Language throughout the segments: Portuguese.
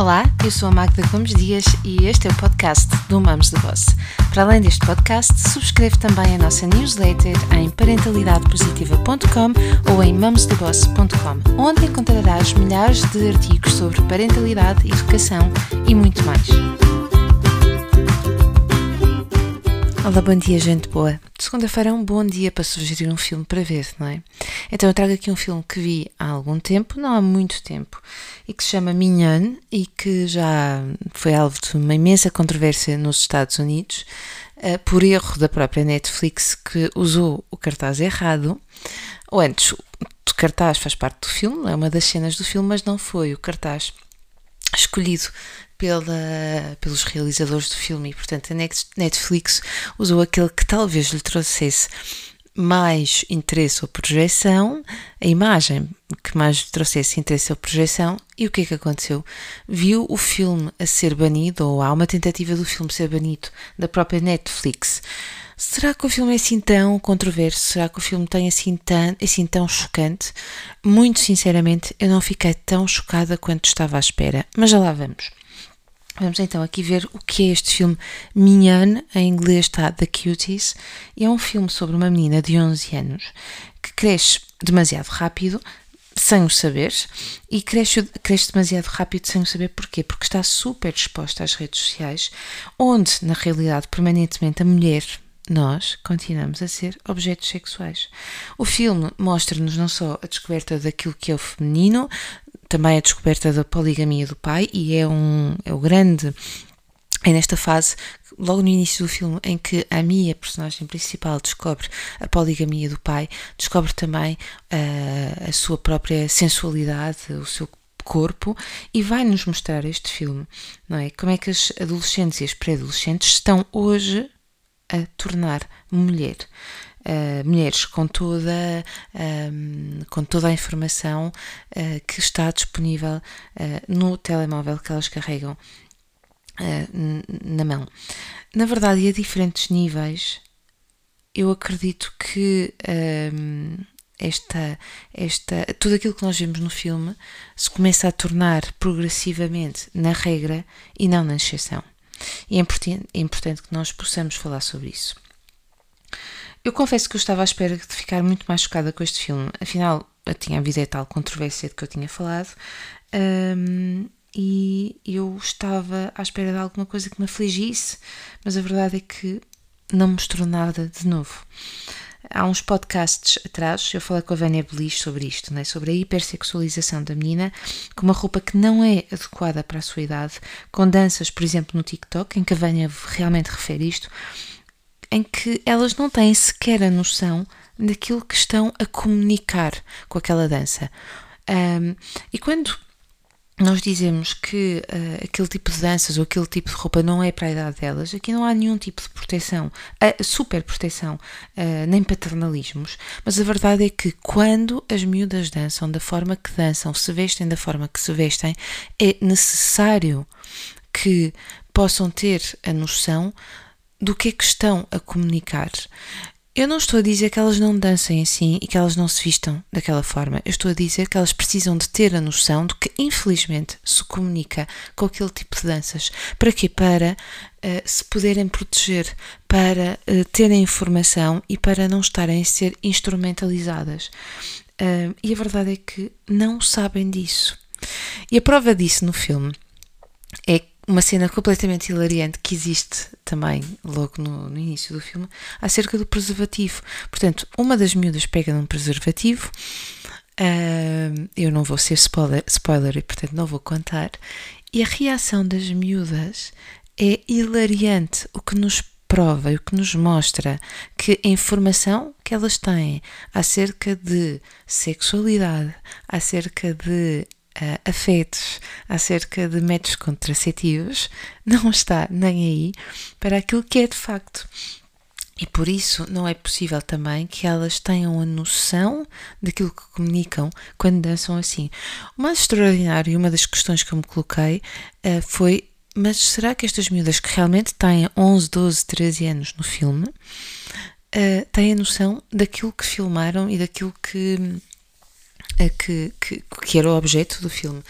Olá, eu sou a Magda Gomes Dias e este é o podcast do Mamos de Boss. Para além deste podcast, subscreve também a nossa newsletter em parentalidadepositiva.com ou em mamosdeboss.com, onde encontrarás milhares de artigos sobre parentalidade, educação e muito mais. Olá, bom dia, gente boa. Segunda-feira é um bom dia para sugerir um filme para ver, não é? Então eu trago aqui um filme que vi há algum tempo, não há muito tempo, e que se chama Mignon e que já foi alvo de uma imensa controvérsia nos Estados Unidos uh, por erro da própria Netflix que usou o cartaz errado, ou antes, o cartaz faz parte do filme, é uma das cenas do filme, mas não foi o cartaz escolhido pela, pelos realizadores do filme e, portanto, a Netflix usou aquele que talvez lhe trouxesse mais interesse ou projeção, a imagem que mais lhe trouxesse interesse ou projeção, e o que é que aconteceu? Viu o filme a ser banido, ou há uma tentativa do filme ser banido da própria Netflix. Será que o filme é assim tão controverso? Será que o filme tem assim tão, assim tão chocante? Muito sinceramente, eu não fiquei tão chocada quanto estava à espera, mas já lá vamos. Vamos então aqui ver o que é este filme Mignon, em inglês está The Cuties, é um filme sobre uma menina de 11 anos que cresce demasiado rápido, sem o saber, e cresce, cresce demasiado rápido sem o saber porquê? Porque está super exposta às redes sociais, onde, na realidade, permanentemente a mulher nós continuamos a ser objetos sexuais. O filme mostra-nos não só a descoberta daquilo que é o feminino, também a descoberta da poligamia do pai, e é, um, é o grande. É nesta fase, logo no início do filme, em que a Mia, a personagem principal, descobre a poligamia do pai, descobre também uh, a sua própria sensualidade, o seu corpo e vai nos mostrar este filme, não é? Como é que as adolescentes e as pré-adolescentes estão hoje a tornar mulher. Uh, mulheres com toda, um, com toda a informação uh, que está disponível uh, no telemóvel que elas carregam na mão. Na verdade, e a diferentes níveis, eu acredito que um, esta, esta, tudo aquilo que nós vemos no filme se começa a tornar progressivamente na regra e não na exceção. E é importante, é importante que nós possamos falar sobre isso. Eu confesso que eu estava à espera de ficar muito mais chocada com este filme, afinal, tinha havido tal controvérsia de que eu tinha falado, um, e eu estava à espera de alguma coisa que me afligisse, mas a verdade é que não mostrou nada de novo. Há uns podcasts atrás, eu falei com a Vânia Belis sobre isto, né? sobre a hipersexualização da menina, com uma roupa que não é adequada para a sua idade, com danças, por exemplo, no TikTok, em que a Vânia realmente refere isto, em que elas não têm sequer a noção daquilo que estão a comunicar com aquela dança. Um, e quando nós dizemos que uh, aquele tipo de danças ou aquele tipo de roupa não é para a idade delas, aqui não há nenhum tipo de proteção, uh, super proteção, uh, nem paternalismos, mas a verdade é que quando as miúdas dançam da forma que dançam, se vestem da forma que se vestem, é necessário que possam ter a noção do que é que estão a comunicar. Eu não estou a dizer que elas não dancem assim e que elas não se vistam daquela forma. Eu estou a dizer que elas precisam de ter a noção de que, infelizmente, se comunica com aquele tipo de danças. Para quê? Para uh, se poderem proteger, para uh, terem informação e para não estarem a ser instrumentalizadas. Uh, e a verdade é que não sabem disso. E a prova disso no filme uma cena completamente hilariante que existe também logo no, no, início do filme acerca do preservativo. Portanto, uma das miúdas pega num preservativo. Uh, eu não vou ser spoiler, spoiler e portanto não vou contar. E a reação das miúdas é hilariante, o que nos prova e o que nos mostra que a informação que elas têm acerca de sexualidade, acerca de uh, afetos acerca de métodos contraceptivos não está nem aí para aquilo que é de facto. E por isso não é possível também que elas tenham a noção daquilo que comunicam quando dançam assim. O mais extraordinário uma das questões que eu me coloquei uh, foi: mas será que estas miúdas que realmente têm 11, 12, 13 anos no filme uh, têm a noção daquilo que filmaram e daquilo que que, que, que, era o objeto do filme.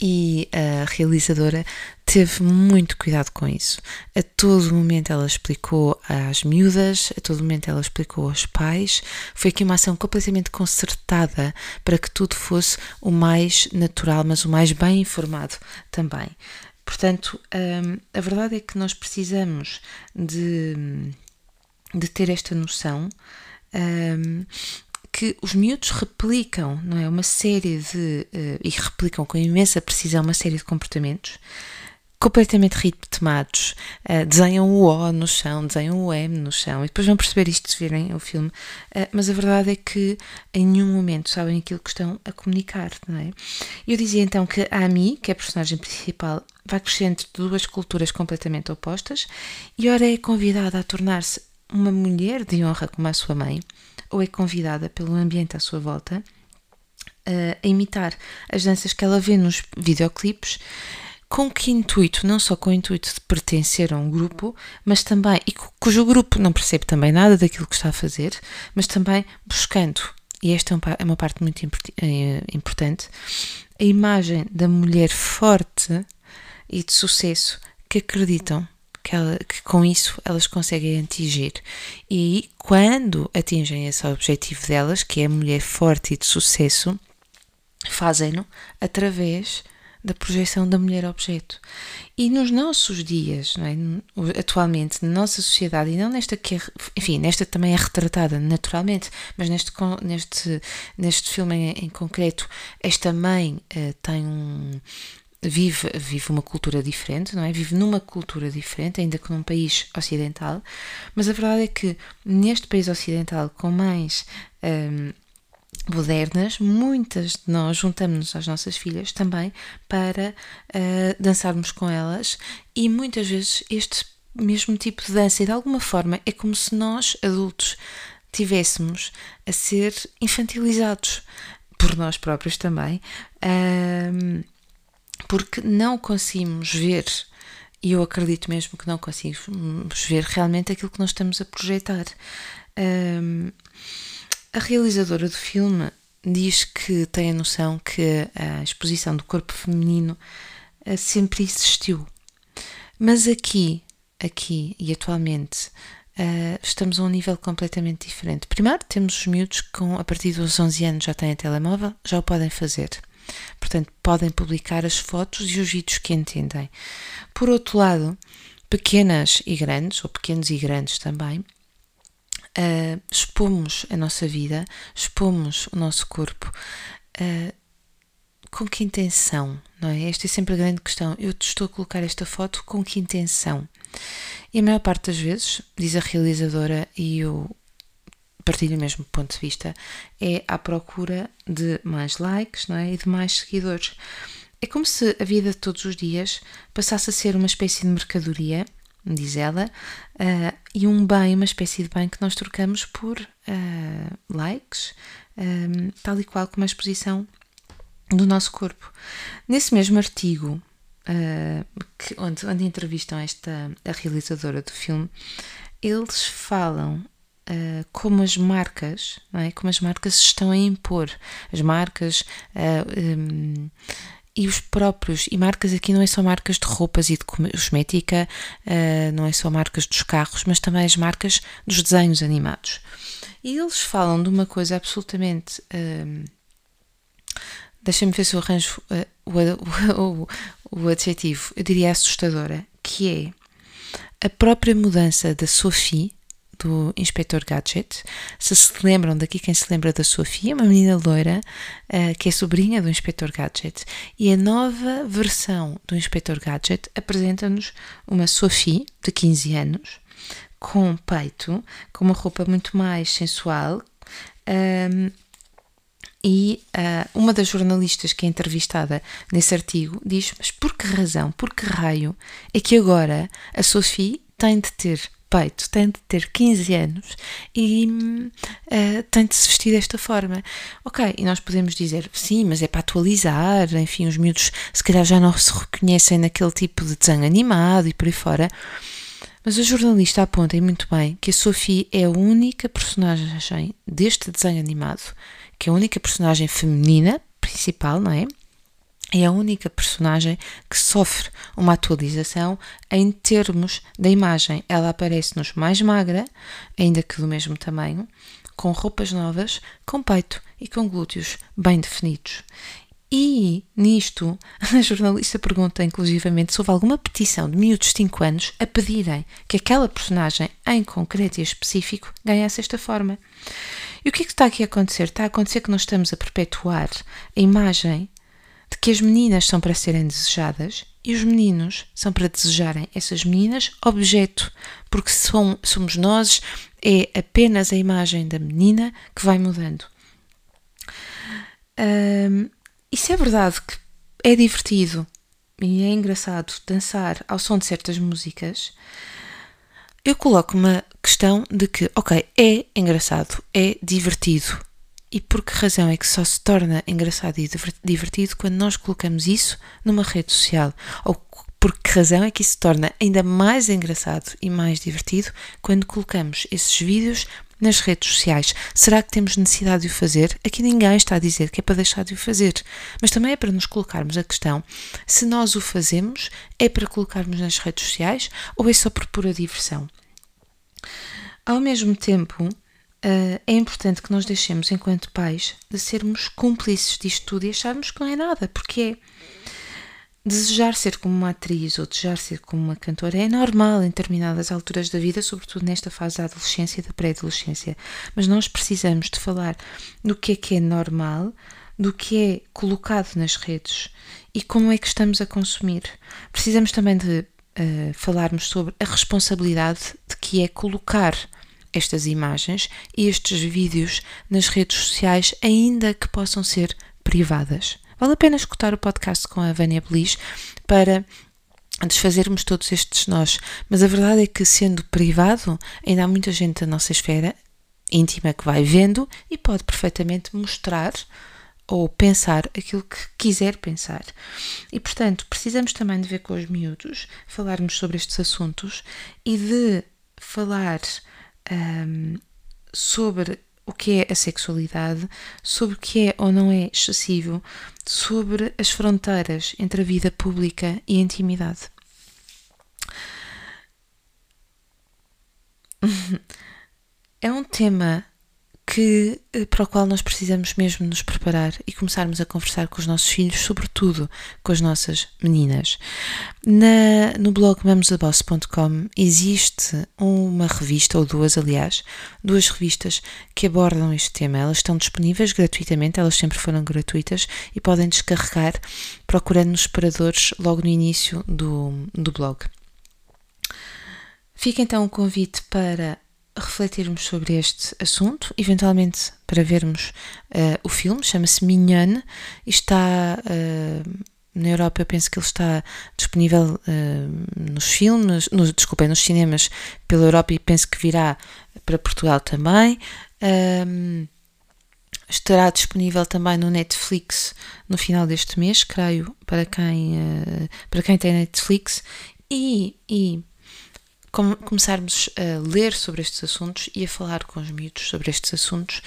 E a realizadora teve muito cuidado com isso. A todo momento ela explicou às miúdas, a todo momento ela explicou aos pais. Foi aqui uma ação completamente concertada para que tudo fosse o mais natural, mas o mais bem informado também. Portanto, hum, a verdade é que nós precisamos de, de ter esta noção. Que os miúdos replicam, não é? Uma série de. Uh, e replicam com imensa precisão uma série de comportamentos completamente ritmados, uh, desenham o O no chão, desenham o M no chão, e depois vão perceber isto se virem o filme. Uh, mas a verdade é que em nenhum momento sabem aquilo que estão a comunicar, não é? Eu dizia então que a Ami, que é a personagem principal, vai crescendo de duas culturas completamente opostas e ora é convidada a tornar-se uma mulher de honra como a sua mãe, ou é convidada pelo ambiente à sua volta uh, a imitar as danças que ela vê nos videoclipes, com que intuito? Não só com o intuito de pertencer a um grupo, mas também, e cujo grupo não percebe também nada daquilo que está a fazer, mas também buscando, e esta é, é uma parte muito eh, importante, a imagem da mulher forte e de sucesso que acreditam que, ela, que com isso elas conseguem atingir. E quando atingem esse objetivo delas, que é a mulher forte e de sucesso, fazem-no através da projeção da mulher objeto. E nos nossos dias, é? atualmente, na nossa sociedade, e não nesta que é, enfim, nesta também é retratada naturalmente, mas neste, neste, neste filme em, em concreto, esta mãe uh, tem um, vive, vive uma cultura diferente, não é? Vive numa cultura diferente, ainda que num país ocidental, mas a verdade é que neste país ocidental, com mães um, modernas, muitas de nós juntamos-nos às nossas filhas também para uh, dançarmos com elas e muitas vezes este mesmo tipo de dança, e de alguma forma é como se nós, adultos, tivéssemos a ser infantilizados por nós próprios também. Um, porque não conseguimos ver, e eu acredito mesmo que não conseguimos ver realmente aquilo que nós estamos a projetar. Um, a realizadora do filme diz que tem a noção que a exposição do corpo feminino eh, sempre existiu. Mas aqui, aqui e atualmente, uh, estamos a um nível completamente diferente. Primeiro, temos os miúdos que, a partir dos 11 anos, já têm telemóvel, já o podem fazer. Portanto, podem publicar as fotos e os vídeos que entendem. Por outro lado, pequenas e grandes, ou pequenos e grandes também, uh, expomos a nossa vida, expomos o nosso corpo. Uh, com que intenção? Não é? Esta é sempre a grande questão. Eu te estou a colocar esta foto com que intenção? E a maior parte das vezes, diz a realizadora, e eu partilho o mesmo ponto de vista, é à procura de mais likes não é? e de mais seguidores. É como se a vida de todos os dias passasse a ser uma espécie de mercadoria, diz ela, uh, e um bem, uma espécie de bem que nós trocamos por uh, likes, um, eh, tal e qual como a exposição do nosso corpo. Nesse mesmo artigo, uh, que, onde, onde entrevistam esta a realizadora do filme, eles falam uh, como as marcas, é? como as marcas estão a impor, as marcas uh, eh, um, e os próprios, e marcas aqui não é só marcas de roupas e de cosmética, uh, não é só marcas dos carros, mas também as marcas dos desenhos animados. E eles falam de uma coisa absolutamente. Uh, Deixa-me ver se eu arranjo o, o, o, o adjetivo, eu diria assustadora, que é a própria mudança da Sophie do Inspector Gadget. Se se lembram daqui, quem se lembra da Sofia, uma menina loira uh, que é sobrinha do Inspector Gadget. E a nova versão do Inspector Gadget apresenta-nos uma Sophie de 15 anos com peito, com uma roupa muito mais sensual. Um, e uh, uma das jornalistas que é entrevistada nesse artigo diz: Mas por que razão, por que raio é que agora a Sophie tem de ter peito, tem de ter 15 anos e uh, tem de se vestir desta forma. Ok, e nós podemos dizer, sim, mas é para atualizar, enfim, os miúdos se calhar já não se reconhecem naquele tipo de desenho animado e por aí fora. Mas a jornalista aponta muito bem que a Sophie é a única personagem deste desenho animado que é a única personagem feminina principal, não é? É a única personagem que sofre uma atualização em termos da imagem. Ela aparece-nos mais magra, ainda que do mesmo tamanho, com roupas novas, com peito e com glúteos bem definidos. E nisto, a jornalista pergunta inclusivamente se houve alguma petição de miúdos de 5 anos a pedirem que aquela personagem, em concreto e específico, ganhasse esta forma. E o que é que está aqui a acontecer? Está a acontecer que nós estamos a perpetuar a imagem que as meninas são para serem desejadas e os meninos são para desejarem essas meninas objeto, porque são, somos nós, é apenas a imagem da menina que vai mudando. Um, isso é verdade que é divertido e é engraçado dançar ao som de certas músicas. Eu coloco uma questão de que, ok, é engraçado, é divertido. E por que razão é que só se torna engraçado e divertido quando nós colocamos isso numa rede social? Ou por que razão é que isso se torna ainda mais engraçado e mais divertido quando colocamos esses vídeos nas redes sociais. Será que temos necessidade de o fazer? Aqui ninguém está a dizer que é para deixar de o fazer, mas também é para nos colocarmos a questão se nós o fazemos, é para colocarmos nas redes sociais ou é só por pura diversão. Ao mesmo tempo, Uh, é importante que nós deixemos, enquanto pais, de sermos cúmplices disto tudo e acharmos que não é nada, porque é desejar ser como uma atriz ou desejar ser como uma cantora é normal em determinadas alturas da vida, sobretudo nesta fase da adolescência e da pré-adolescência. Mas nós precisamos de falar do que é que é normal, do que é colocado nas redes e como é que estamos a consumir. Precisamos também de uh, falarmos sobre a responsabilidade de que é colocar estas imagens e estes vídeos nas redes sociais, ainda que possam ser privadas. Vale a pena escutar o podcast com a Vânia Belis para desfazermos todos estes nós. Mas a verdade é que, sendo privado, ainda há muita gente da nossa esfera íntima que vai vendo e pode perfeitamente mostrar ou pensar aquilo que quiser pensar. E, portanto, precisamos também de ver com os miúdos, falarmos sobre estes assuntos e de falar um, sobre o que é a sexualidade, sobre o que é ou não é excessivo, sobre as fronteiras entre a vida pública e a intimidade. é um tema que, eh, para o qual nós precisamos mesmo nos preparar e começarmos a conversar com os nossos filhos, sobretudo com as nossas meninas. Na, no blog mamosdaboss.com existe uma revista, ou duas, aliás, duas revistas que abordam este tema. Elas estão disponíveis gratuitamente, elas sempre foram gratuitas e podem descarregar procurando nos separadores logo no início do, do blog. Fica então o convite para refletirmos sobre este assunto, eventualmente para vermos uh, o filme, chama-se Mignonne e está uh, na Europa, eu penso que ele está disponível uh, nos filmes, no, desculpem, nos cinemas pela Europa e penso que virá para Portugal também. Um, estará disponível também no Netflix no final deste mês, creio, para quem, para quem tem Netflix. E, e começarmos a ler sobre estes assuntos e a falar com os miúdos sobre estes assuntos,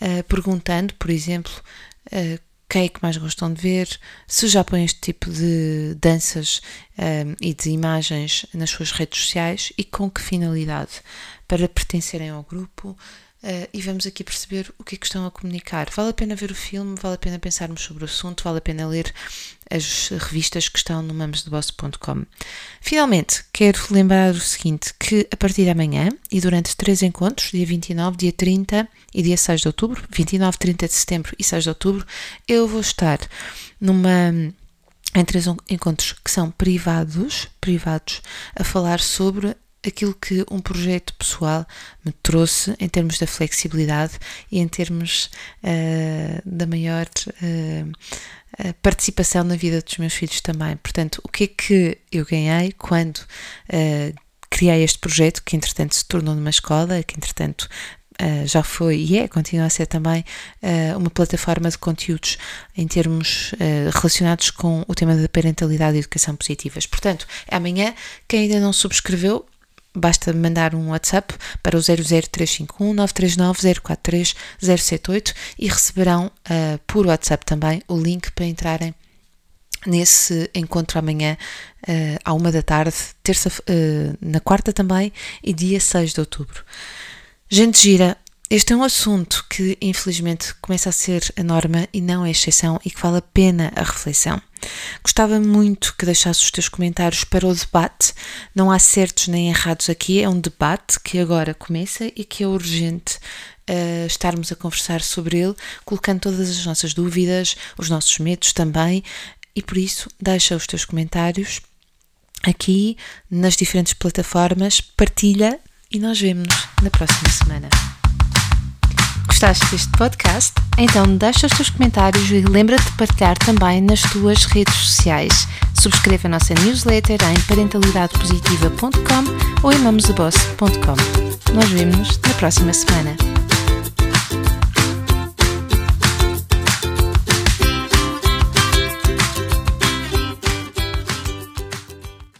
uh, perguntando, por exemplo, uh, quem é que mais gostam de ver, se já põem este tipo de danças um, e de imagens nas suas redes sociais e com que finalidade, para pertencerem ao grupo, Uh, e vamos aqui perceber o que é que estão a comunicar. Vale a pena ver o filme, vale a pena pensarmos sobre o assunto, vale a pena ler as revistas que estão no mamesdeboss.com. Finalmente, quero lembrar o seguinte, que a partir de amanhã e durante três encontros, dia 29, dia 30 e dia 6 de outubro, 29, 30 de setembro e 6 de outubro, eu vou estar numa em três encontros que são privados, privados, a falar sobre aquilo que um projeto pessoal me trouxe em termos da flexibilidade e em termos uh, da maior uh, participação na vida dos meus filhos também. Portanto, o que é que eu ganhei quando uh, criei este projeto, que entretanto se tornou numa escola, que entretanto Uh, já foi e é, continua a ser também uh, uma plataforma de conteúdos em termos uh, relacionados com o tema da parentalidade e educação positivas. Portanto, amanhã, quem ainda não subscreveu, basta mandar um WhatsApp para o 00351 939 043 078 e receberão uh, por WhatsApp também o link para entrarem nesse encontro amanhã uh, à uma da tarde, terça, uh, na quarta também e dia 6 de outubro. Gente gira, este é um assunto que infelizmente começa a ser a norma e não a exceção e que vale a pena a reflexão. Gostava muito que deixasses os teus comentários para o debate. Não há certos nem errados aqui, é um debate que agora começa e que é urgente uh, estarmos a conversar sobre ele, colocando todas as nossas dúvidas, os nossos medos também, e por isso deixa os teus comentários aqui nas diferentes plataformas, partilha e nós vemos-nos na próxima semana. Gostaste deste podcast? Então deixa os teus comentários e lembra-te de partilhar também nas tuas redes sociais. Subscreve a nossa newsletter em parentalidadepositiva.com ou em mamosdaboss.com. Nós vemos-nos na próxima semana.